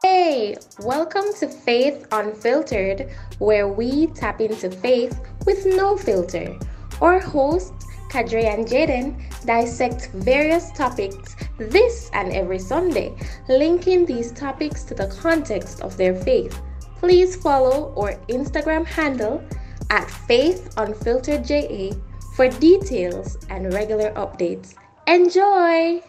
Hey, welcome to Faith Unfiltered, where we tap into faith with no filter. Our hosts, Kadre and Jaden, dissect various topics this and every Sunday, linking these topics to the context of their faith. Please follow our Instagram handle at Faith Unfiltered JA for details and regular updates. Enjoy!